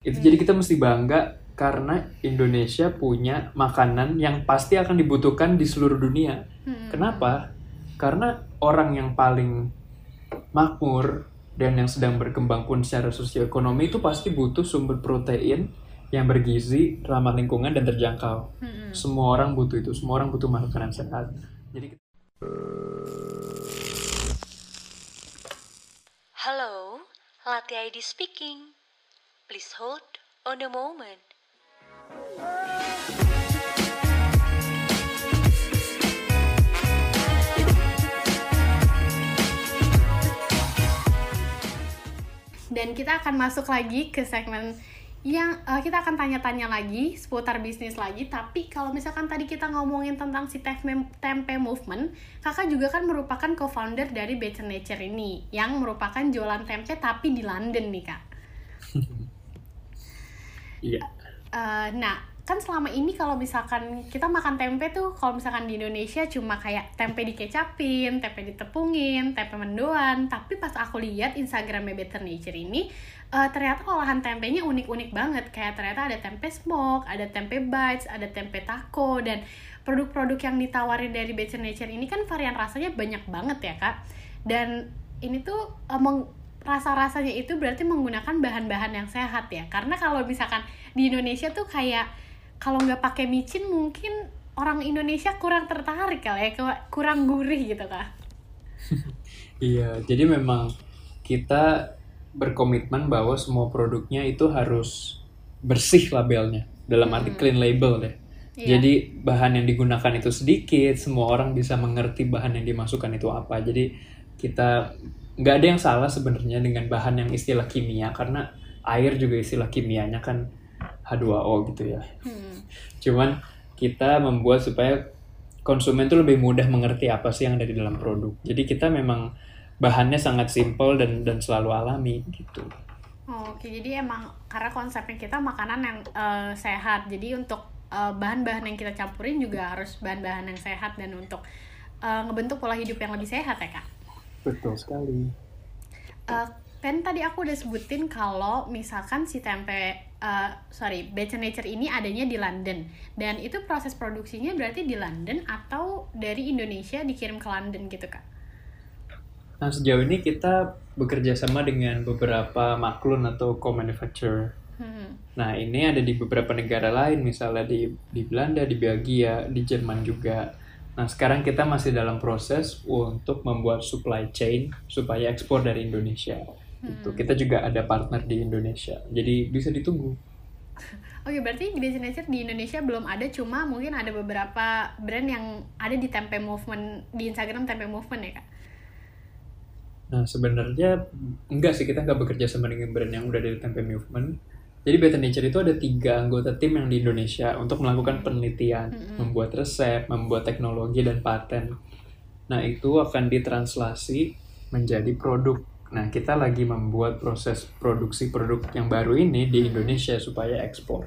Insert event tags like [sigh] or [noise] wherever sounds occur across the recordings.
Itu jadi kita mesti bangga karena Indonesia punya makanan yang pasti akan dibutuhkan di seluruh dunia. Hmm. Kenapa? Karena orang yang paling makmur dan yang sedang berkembang pun secara sosioekonomi itu pasti butuh sumber protein yang bergizi, ramah lingkungan dan terjangkau. Hmm. Semua orang butuh itu, semua orang butuh makanan sehat. Jadi Hello, Latte ID speaking. Please hold on a moment. Dan kita akan masuk lagi ke segmen yang eh, kita akan tanya-tanya lagi seputar bisnis lagi. Tapi kalau misalkan tadi kita ngomongin tentang si tempe, tempe movement, kakak juga kan merupakan co-founder dari Better Nature ini, yang merupakan jualan tempe tapi di London nih kak. [laughs] iya, Eh, nah, kan selama ini kalau misalkan kita makan tempe tuh, kalau misalkan di Indonesia cuma kayak tempe dikecapin, tempe ditepungin, tempe mendoan. Tapi pas aku lihat Instagramnya Better Nature ini, eh, ternyata olahan tempenya unik-unik banget. Kayak ternyata ada tempe smoke, ada tempe bites, ada tempe taco, dan produk-produk yang ditawarin dari Better Nature ini kan varian rasanya banyak banget ya kak. Dan ini tuh meng- rasa-rasanya itu berarti menggunakan bahan-bahan yang sehat ya karena kalau misalkan di Indonesia tuh kayak kalau nggak pakai micin mungkin orang Indonesia kurang tertarik kali ya kurang gurih gitu kak [laughs] iya. Jadi memang kita berkomitmen bahwa semua produknya itu harus bersih labelnya. Dalam arti Hmm. clean label deh. Iya. Jadi bahan yang digunakan itu sedikit, semua orang bisa mengerti bahan yang dimasukkan itu apa. Jadi kita nggak ada yang salah sebenarnya dengan bahan yang istilah kimia karena air juga istilah kimianya kan H2O gitu ya. Hmm. Cuman kita membuat supaya konsumen tuh lebih mudah mengerti apa sih yang ada di dalam produk. Jadi kita memang bahannya sangat simpel dan dan selalu alami gitu. Oh, Oke, jadi emang karena konsepnya kita makanan yang eh, sehat, jadi untuk eh, bahan-bahan yang kita campurin juga harus bahan-bahan yang sehat dan untuk eh, ngebentuk pola hidup yang lebih sehat ya kak. Betul sekali. Eh, kan tadi aku udah sebutin kalau misalkan si tempe eh, sorry Better Nature ini adanya di London dan itu proses produksinya berarti di London atau dari Indonesia dikirim ke London gitu kak? Nah sejauh ini kita bekerja sama dengan beberapa maklun atau co-manufacturer. Hmm. Nah ini ada di beberapa negara lain, misalnya di di Belanda, di Belgia, di Jerman juga. Nah sekarang kita masih dalam proses untuk membuat supply chain supaya ekspor dari Indonesia. Itu kita juga ada partner di Indonesia, jadi bisa ditunggu. [laughs] Oke berarti di Better Nature di Indonesia belum ada cuma mungkin ada beberapa brand yang ada di tempe movement di Instagram tempe movement ya kak? Nah sebenarnya enggak sih kita nggak bekerja sama dengan brand yang udah dari Tempe Movement. Jadi Better Nature itu ada tiga anggota tim yang di Indonesia untuk melakukan penelitian, Mm-mm. membuat resep, membuat teknologi dan paten. Nah itu akan ditranslasi menjadi produk. Nah kita lagi membuat proses produksi produk yang baru ini di Indonesia supaya ekspor.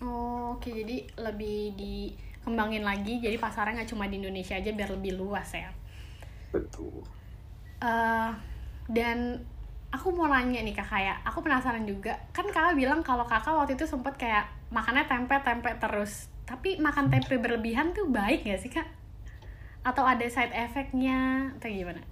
Oh, Oke jadi lebih dikembangin lagi jadi pasarnya nggak cuma di Indonesia aja biar lebih luas ya. Betul. Eh, dan aku mau nanya nih kak kayak aku penasaran juga kan kakak bilang kalau kakak waktu itu sempet kayak makannya tempe tempe terus tapi makan tempe berlebihan tuh baik gak sih kak atau ada side effectnya atau gimana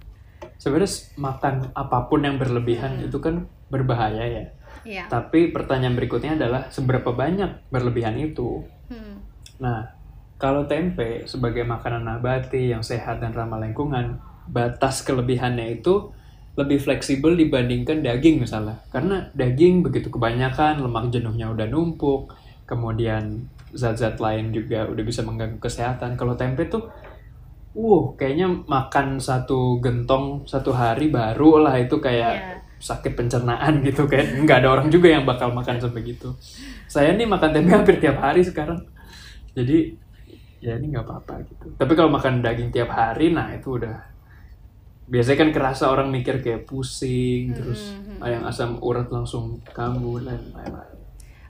Sebenarnya makan apa pun yang berlebihan Hmm. itu kan berbahaya ya. iya Tapi pertanyaan berikutnya adalah seberapa banyak berlebihan itu? hmm. Nah, kalau tempe sebagai makanan nabati yang sehat dan ramah lingkungan, batas kelebihannya itu lebih fleksibel dibandingkan daging misalnya. Karena daging begitu kebanyakan, lemak jenuhnya udah numpuk, kemudian zat-zat lain juga udah bisa mengganggu kesehatan. Kalau tempe tuh, uh, kayaknya makan satu gentong satu hari baru lah itu kayak Iya. sakit pencernaan gitu kan. Nggak ada orang juga yang bakal makan sebegitu. Saya nih makan tempe hampir tiap hari sekarang. Jadi ya ini nggak apa-apa gitu. Tapi kalau makan daging tiap hari, nah itu udah biasanya kan kerasa orang mikir kayak pusing, terus Mm-mm, yang asam urat langsung kambuh dan lain-lain.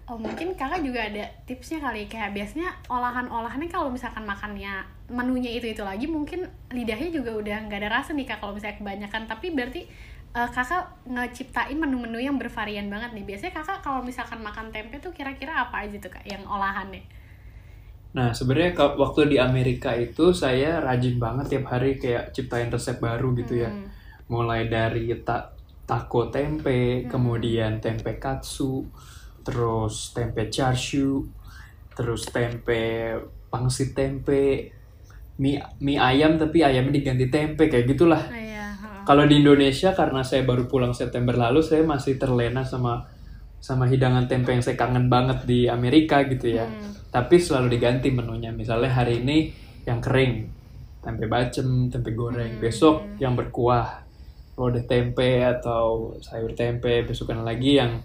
Oh mungkin kakak juga ada tipsnya kali kayak biasanya olahan-olahannya kalau misalkan makannya menunya itu itu lagi mungkin lidahnya juga udah nggak ada rasa nih kak kalau misalnya kebanyakan tapi berarti eh, kakak ngeciptain menu-menu yang bervarian banget nih. Biasanya kakak kalau misalkan makan tempe tuh kira-kira apa aja tuh kak yang olahannya? Nah, sebenarnya waktu di Amerika itu saya rajin banget tiap hari kayak ciptain resep baru gitu ya. Hmm. Mulai dari ta- taco tempe, kemudian tempe katsu, terus tempe char siu, terus tempe pangsit tempe, mie mie ayam tapi ayamnya diganti tempe kayak gitulah. Oh, iya. Kalau di Indonesia karena saya baru pulang September lalu, saya masih terlena sama sama hidangan tempe yang saya kangen banget di Amerika gitu ya. Hmm. Tapi selalu diganti menunya. Misalnya hari ini yang kering, tempe bacem, tempe goreng. Besok yang berkuah, lodeh tempe atau sayur tempe. Besokan lagi yang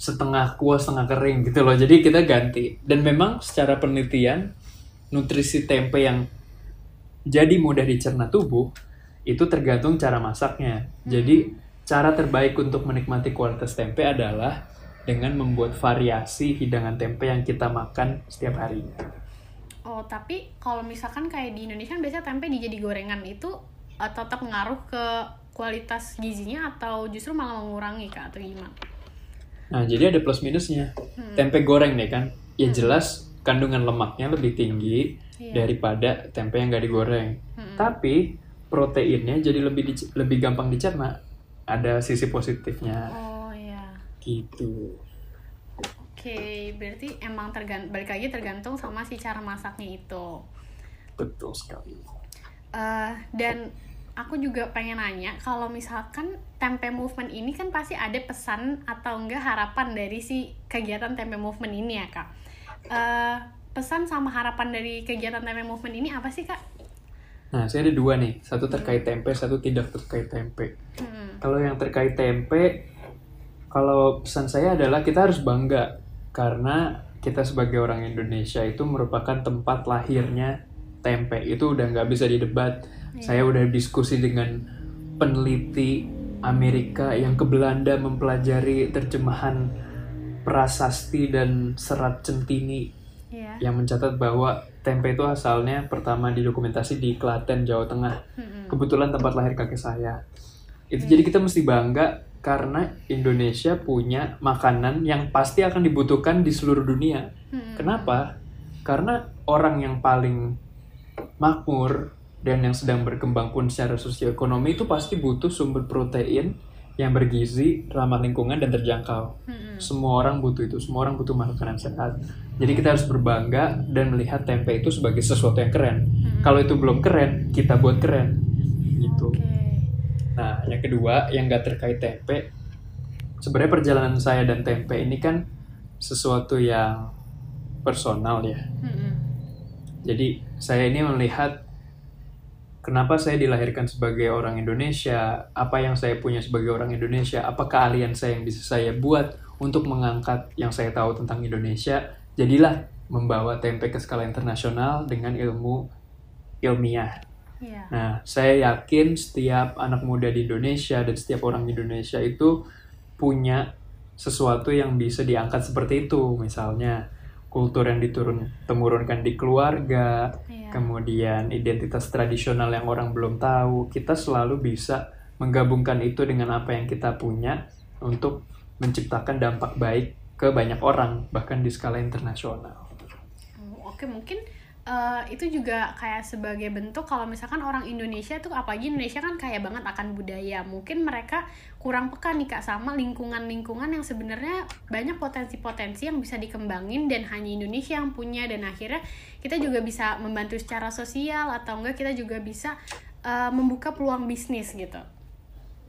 setengah kuah setengah kering gitu loh. Jadi kita ganti. Dan memang secara penelitian nutrisi tempe yang jadi mudah dicerna tubuh itu tergantung cara masaknya. Jadi cara terbaik untuk menikmati kualitas tempe adalah dengan membuat variasi hidangan tempe yang kita makan setiap harinya. Oh, tapi kalau misalkan kayak di Indonesia kan biasanya tempe dijadi gorengan itu eh, tetap ngaruh ke kualitas gizinya atau justru malah mengurangi kak atau gimana? Nah, jadi ada plus minusnya. Tempe goreng nih kan, ya jelas kandungan lemaknya lebih tinggi Iya. daripada tempe yang nggak digoreng. Hmm. Tapi proteinnya jadi lebih lebih gampang dicerna. Ada sisi positifnya Oh. Gitu. Oke, berarti emang tergan balik lagi tergantung sama si cara masaknya itu. Betul sekali. Eh, dan aku juga pengen nanya kalau misalkan tempe movement ini kan pasti ada pesan atau enggak harapan dari si kegiatan tempe movement ini ya kak. Eh, pesan sama harapan dari kegiatan tempe movement ini apa sih kak? Nah, saya ada dua nih. Satu terkait tempe, satu tidak terkait tempe. Hmm. Kalau yang terkait tempe, kalau pesan saya adalah kita harus bangga karena kita sebagai orang Indonesia itu merupakan tempat lahirnya tempe. Itu udah nggak bisa didebat. Saya udah diskusi dengan peneliti Amerika yang ke Belanda mempelajari terjemahan prasasti dan serat centini Iya. yang mencatat bahwa tempe itu asalnya pertama didokumentasi di Klaten, Jawa Tengah. Kebetulan tempat lahir kakek saya. Itu jadi kita mesti bangga karena Indonesia punya makanan yang pasti akan dibutuhkan di seluruh dunia. Mm-mm. Kenapa? Karena orang yang paling makmur dan yang sedang berkembang pun secara sosioekonomi itu pasti butuh sumber protein yang bergizi, ramah lingkungan dan terjangkau. Mm-mm. Semua orang butuh itu, semua orang butuh makanan sehat. Jadi kita harus berbangga dan melihat tempe itu sebagai sesuatu yang keren. Kalau itu belum keren, kita buat keren. Gitu. Oke. Nah, yang kedua yang gak terkait tempe, sebenarnya perjalanan saya dan tempe ini kan sesuatu yang personal ya. Mm-mm. Jadi saya ini melihat kenapa saya dilahirkan sebagai orang Indonesia, apa yang saya punya sebagai orang Indonesia, apa keahlian saya yang bisa saya buat untuk mengangkat yang saya tahu tentang Indonesia. Jadilah membawa tempe ke skala internasional dengan ilmu ilmiah. Iya. Nah, saya yakin setiap anak muda di Indonesia dan setiap orang Indonesia itu punya sesuatu yang bisa diangkat seperti itu. Misalnya, kultur yang diturun temurunkan di keluarga, Iya. kemudian identitas tradisional yang orang belum tahu. Kita selalu bisa menggabungkan itu dengan apa yang kita punya untuk menciptakan dampak baik ke banyak orang, bahkan di skala internasional. Oh, Oke, mungkin eh, itu juga kayak sebagai bentuk kalau misalkan orang Indonesia tuh apalagi Indonesia kan kaya banget akan budaya. Mungkin mereka kurang peka nih Kak sama lingkungan-lingkungan yang sebenarnya banyak potensi-potensi yang bisa dikembangin dan hanya Indonesia yang punya dan akhirnya kita juga bisa membantu secara sosial atau enggak kita juga bisa eh, membuka peluang bisnis gitu.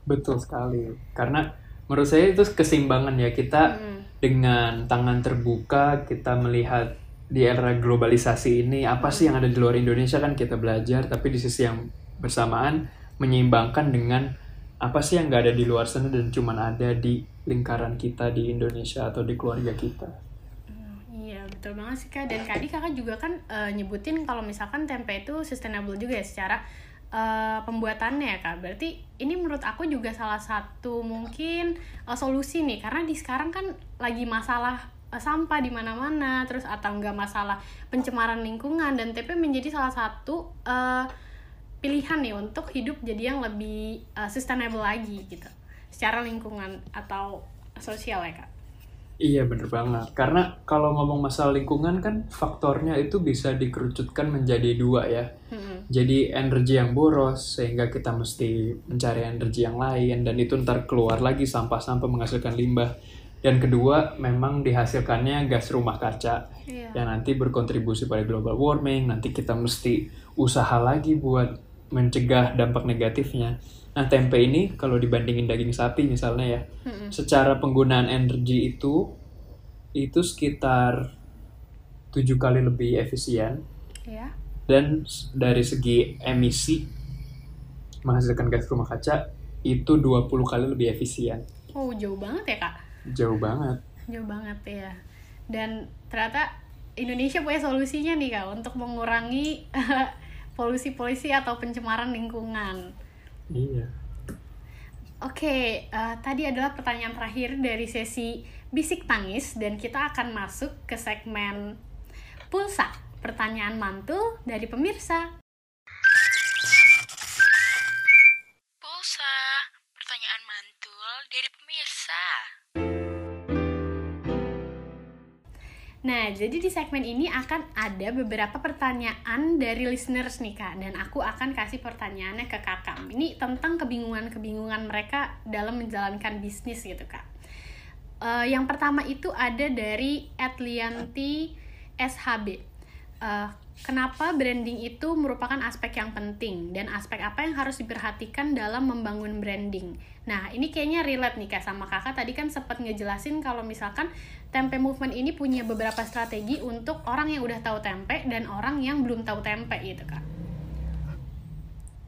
Betul sekali. Karena menurut saya itu keseimbangan ya kita Mm. dengan tangan terbuka kita melihat di era globalisasi ini apa sih yang ada di luar Indonesia? Kan kita belajar tapi di sisi yang bersamaan menyeimbangkan dengan apa sih yang nggak ada di luar sana dan cuman ada di lingkaran kita di Indonesia atau di keluarga kita. Iya betul banget sih kak. Dan tadi kakak juga kan eh, nyebutin kalau misalkan tempe itu sustainable juga ya secara eh, pembuatannya ya kak. Berarti ini menurut aku juga salah satu mungkin eh, solusi nih. Karena di sekarang kan lagi masalah sampah di mana-mana terus atau enggak masalah pencemaran lingkungan dan tempe menjadi salah satu eh, pilihan nih untuk hidup jadi yang lebih uh, sustainable lagi gitu secara lingkungan atau sosial ya kak Iya bener banget. Karena kalau ngomong masalah lingkungan kan faktornya itu bisa dikerucutkan menjadi dua ya. Mm-mm. Jadi energi yang boros sehingga kita mesti mencari energi yang lain dan itu ntar keluar lagi sampah-sampah menghasilkan limbah. Dan kedua memang dihasilkannya gas rumah kaca Iya. yang nanti berkontribusi pada global warming. Nanti kita mesti usaha lagi buat mencegah dampak negatifnya. Nah tempe ini kalau dibandingin daging sapi misalnya ya, Mm-mm. secara penggunaan energi itu itu sekitar tujuh kali lebih efisien Iya. dan dari segi emisi menghasilkan gas rumah kaca itu 20 kali lebih efisien. Oh jauh banget ya kak Jauh banget. jauh banget ya dan ternyata Indonesia punya solusinya nih kak untuk mengurangi [laughs] polusi-polusi atau pencemaran lingkungan. Iya. Oke, eh, tadi adalah pertanyaan terakhir dari sesi bisik tangis dan kita akan masuk ke segmen pulsa pertanyaan mantul dari pemirsa. Nah, jadi di segmen ini akan ada beberapa pertanyaan dari listeners nih kak. Dan aku akan kasih pertanyaannya ke kakak. Ini tentang kebingungan-kebingungan mereka dalam menjalankan bisnis gitu kak. Eh, Yang pertama itu ada dari Atlianti SHB Eh, Kenapa branding itu merupakan aspek yang penting dan aspek apa yang harus diperhatikan dalam membangun branding. Nah, ini kayaknya relate nih Kak sama Kakak tadi kan sempat ngejelasin kalau misalkan tempe movement ini punya beberapa strategi untuk orang yang udah tahu tempe dan orang yang belum tahu tempe gitu Kak.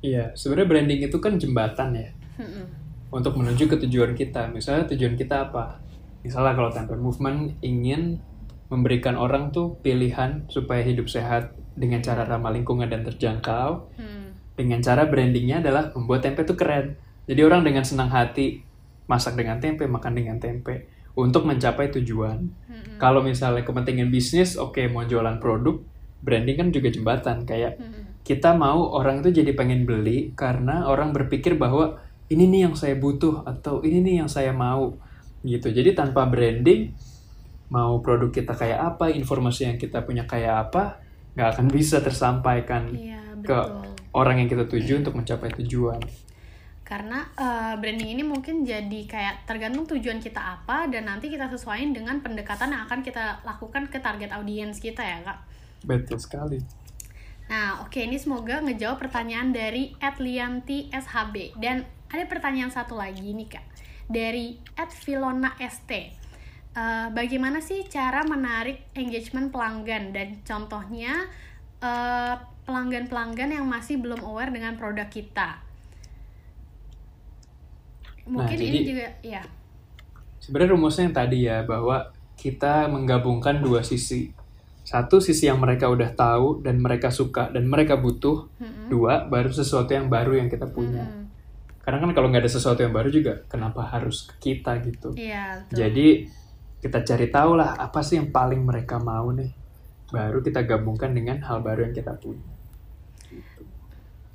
Iya, sebenarnya branding itu kan jembatan ya Mm-mm. untuk menuju ke tujuan kita. Misalnya tujuan kita apa? Misalnya kalau tempe movement ingin memberikan orang tuh pilihan supaya hidup sehat dengan cara ramah lingkungan dan terjangkau. Hmm. Dengan cara brandingnya adalah membuat tempe tuh keren. Jadi orang dengan senang hati masak dengan tempe, makan dengan tempe untuk mencapai tujuan. Mm-mm. Kalau misalnya kepentingan bisnis, oke mau jualan produk, branding kan juga jembatan. Kayak Mm-mm. kita mau orang itu jadi pengen beli karena orang berpikir bahwa ini nih yang saya butuh atau ini nih yang saya mau gitu. Jadi tanpa branding mau produk kita kayak apa, informasi yang kita punya kayak apa, nggak akan bisa tersampaikan Iya, ke orang yang kita tuju untuk mencapai tujuan. Karena eh, branding ini mungkin jadi kayak tergantung tujuan kita apa dan nanti kita sesuaiin dengan pendekatan yang akan kita lakukan ke target audiens kita ya kak. Betul sekali. Nah oke ini semoga ngejawab pertanyaan dari Atlianti SHB dan ada pertanyaan satu lagi nih kak dari Filona ST. Eh, bagaimana sih cara menarik engagement pelanggan dan contohnya eh, pelanggan-pelanggan yang masih belum aware dengan produk kita? Mungkin ini jadi- juga ya. Sebenarnya rumusnya yang tadi ya bahwa kita menggabungkan dua sisi. Satu sisi yang mereka udah tahu dan mereka suka dan mereka butuh. Mm-mm. Dua baru sesuatu yang baru yang kita punya. Mm-mm. Karena kan kalau nggak ada sesuatu yang baru juga kenapa harus ke kita gitu. Iya. Jadi kita cari tahu lah apa sih yang paling mereka mau nih. Baru kita gabungkan dengan hal baru yang kita punya.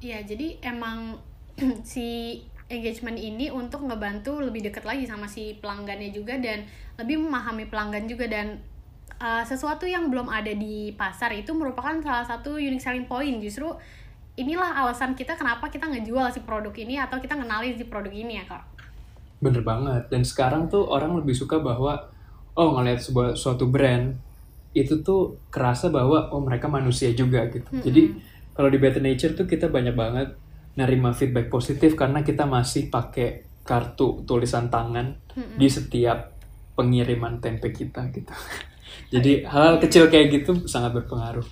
Iya, jadi emang [clears throat] si engagement ini untuk ngebantu lebih dekat lagi sama si pelanggannya juga dan lebih memahami pelanggan juga dan uh, sesuatu yang belum ada di pasar itu merupakan salah satu unique selling point justru inilah alasan kita kenapa kita ngejual si produk ini atau kita ngenalin si produk ini ya kak Bener banget. Dan sekarang tuh orang lebih suka bahwa oh ngelihat sebuah suatu brand itu tuh kerasa bahwa oh mereka manusia juga gitu. Mm-mm. Jadi kalau di Better Nature tuh kita banyak banget nerima feedback positif karena kita masih pakai kartu tulisan tangan Mm-mm. di setiap pengiriman tempe kita gitu. [laughs] Jadi hal-hal kecil kayak gitu sangat berpengaruh.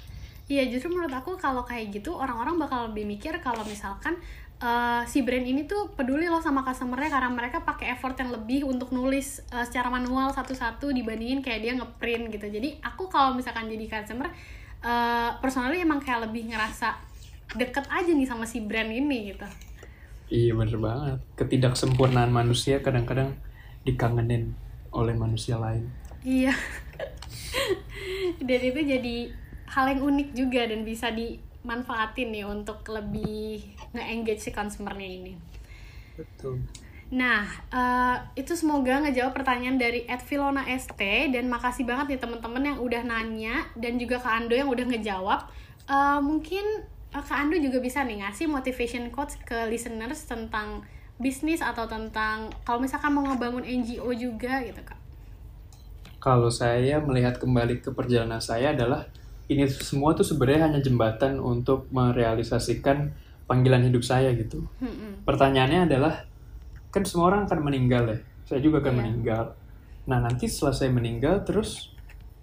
Iya justru menurut aku kalau kayak gitu orang-orang bakal lebih mikir kalau misalkan eh, si brand ini tuh peduli loh sama customernya karena mereka pakai effort yang lebih untuk nulis eh, secara manual satu-satu dibandingin kayak dia ngeprint gitu. Jadi aku kalau misalkan jadi customer eh personally emang kayak lebih ngerasa deket aja nih sama si brand ini gitu. Iya bener banget. Ketidaksempurnaan manusia kadang-kadang dikangenin oleh manusia lain. Iya. [laughs] Dan itu jadi hal yang unik juga dan bisa di manfaatin nih untuk lebih nge-engage si consumernya ini. Betul. Nah, eh, itu semoga ngejawab pertanyaan dari Ed Filona ST dan makasih banget nih teman-teman yang udah nanya dan juga Kak Ando yang udah ngejawab. Eh, mungkin eh, Kak Ando juga bisa nih ngasih motivation quotes ke listeners tentang bisnis atau tentang kalau misalkan mau ngebangun NGO juga gitu Kak. Kalau saya melihat kembali ke perjalanan saya adalah ini semua tuh sebenarnya hanya jembatan untuk merealisasikan panggilan hidup saya gitu. Hmm-mm. Pertanyaannya adalah kan semua orang akan meninggal ya. Saya juga akan Iya. meninggal. Nah, nanti setelah saya meninggal terus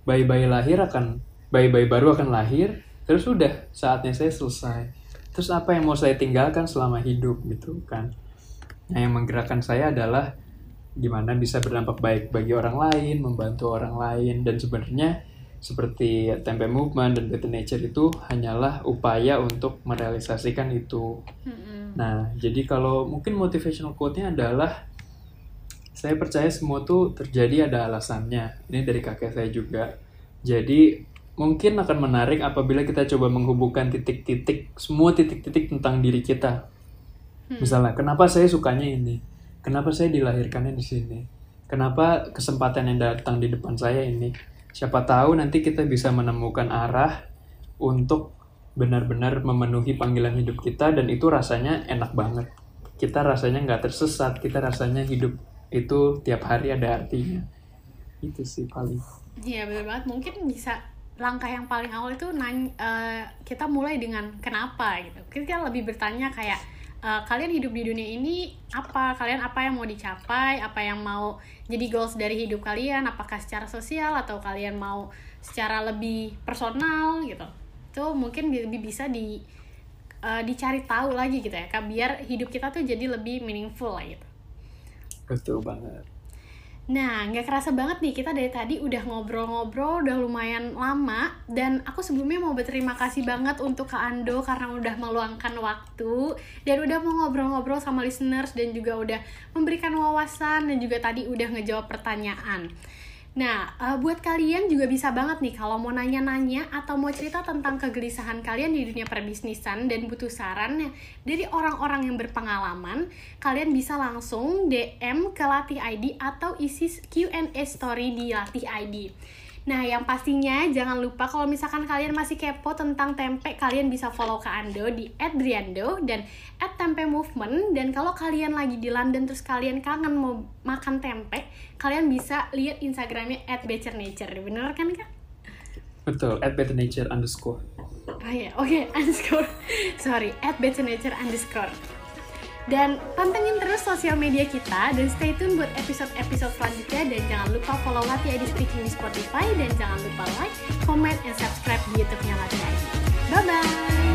bayi-bayi lahir akan bayi-bayi baru akan lahir, terus udah saatnya saya selesai. Terus apa yang mau saya tinggalkan selama hidup gitu kan? Nah, yang menggerakkan saya adalah gimana bisa berdampak baik bagi orang lain, membantu orang lain, dan sebenarnya seperti Tempe Movement dan Better Nature itu hanyalah upaya untuk merealisasikan itu. Mm-mm. Nah, jadi kalau mungkin motivational quote-nya adalah saya percaya semua tuh terjadi ada alasannya. Ini dari kakek saya juga. Jadi mungkin akan menarik apabila kita coba menghubungkan titik-titik semua titik-titik tentang diri kita. Misalnya, kenapa saya sukanya ini? Kenapa saya dilahirkannya di sini? Kenapa kesempatan yang datang di depan saya ini? Siapa tahu nanti kita bisa menemukan arah untuk benar-benar memenuhi panggilan hidup kita dan itu rasanya enak banget. Kita rasanya nggak tersesat, kita rasanya hidup itu tiap hari ada artinya. Itu sih paling. Iya benar banget. Mungkin bisa langkah yang paling awal itu nanya, eh, kita mulai dengan kenapa gitu. Kita lebih bertanya kayak eh, kalian hidup di dunia ini apa? Kalian apa yang mau dicapai? Apa yang mau jadi goals dari hidup kalian? Apakah secara sosial atau kalian mau secara lebih personal gitu? Itu mungkin lebih bisa di eh, dicari tahu lagi gitu ya, Kak, biar hidup kita tuh jadi lebih meaningful lah gitu. Betul banget. Nah, nggak kerasa banget nih kita dari tadi udah ngobrol-ngobrol, udah lumayan lama dan aku sebelumnya mau berterima kasih banget untuk Kak Ando karena udah meluangkan waktu dan udah mau ngobrol-ngobrol sama listeners dan juga udah memberikan wawasan dan juga tadi udah ngejawab pertanyaan. Nah, eh, buat kalian juga bisa banget nih kalau mau nanya-nanya atau mau cerita tentang kegelisahan kalian di dunia perbisnisan dan butuh saran dari orang-orang yang berpengalaman, kalian bisa langsung DM ke Latih ID atau isi Q&A story di Latih ID. Nah, yang pastinya jangan lupa kalau misalkan kalian masih kepo tentang tempe, kalian bisa follow ke Ando di @driando dan @tempemovement dan kalau kalian lagi di London terus kalian kangen mau makan tempe, kalian bisa lihat Instagramnya @becernature. Bener kan, Kak? Betul. At better nature underscore. Oh iya, oke, [laughs] underscore. Sorry, at becernature underscore. Dan pantengin terus sosial media kita dan stay tune buat episode-episode selanjutnya dan jangan lupa follow Latih ID Speaking di Spotify dan jangan lupa like, comment, and subscribe di YouTube-nya Latih ID. Bye-bye!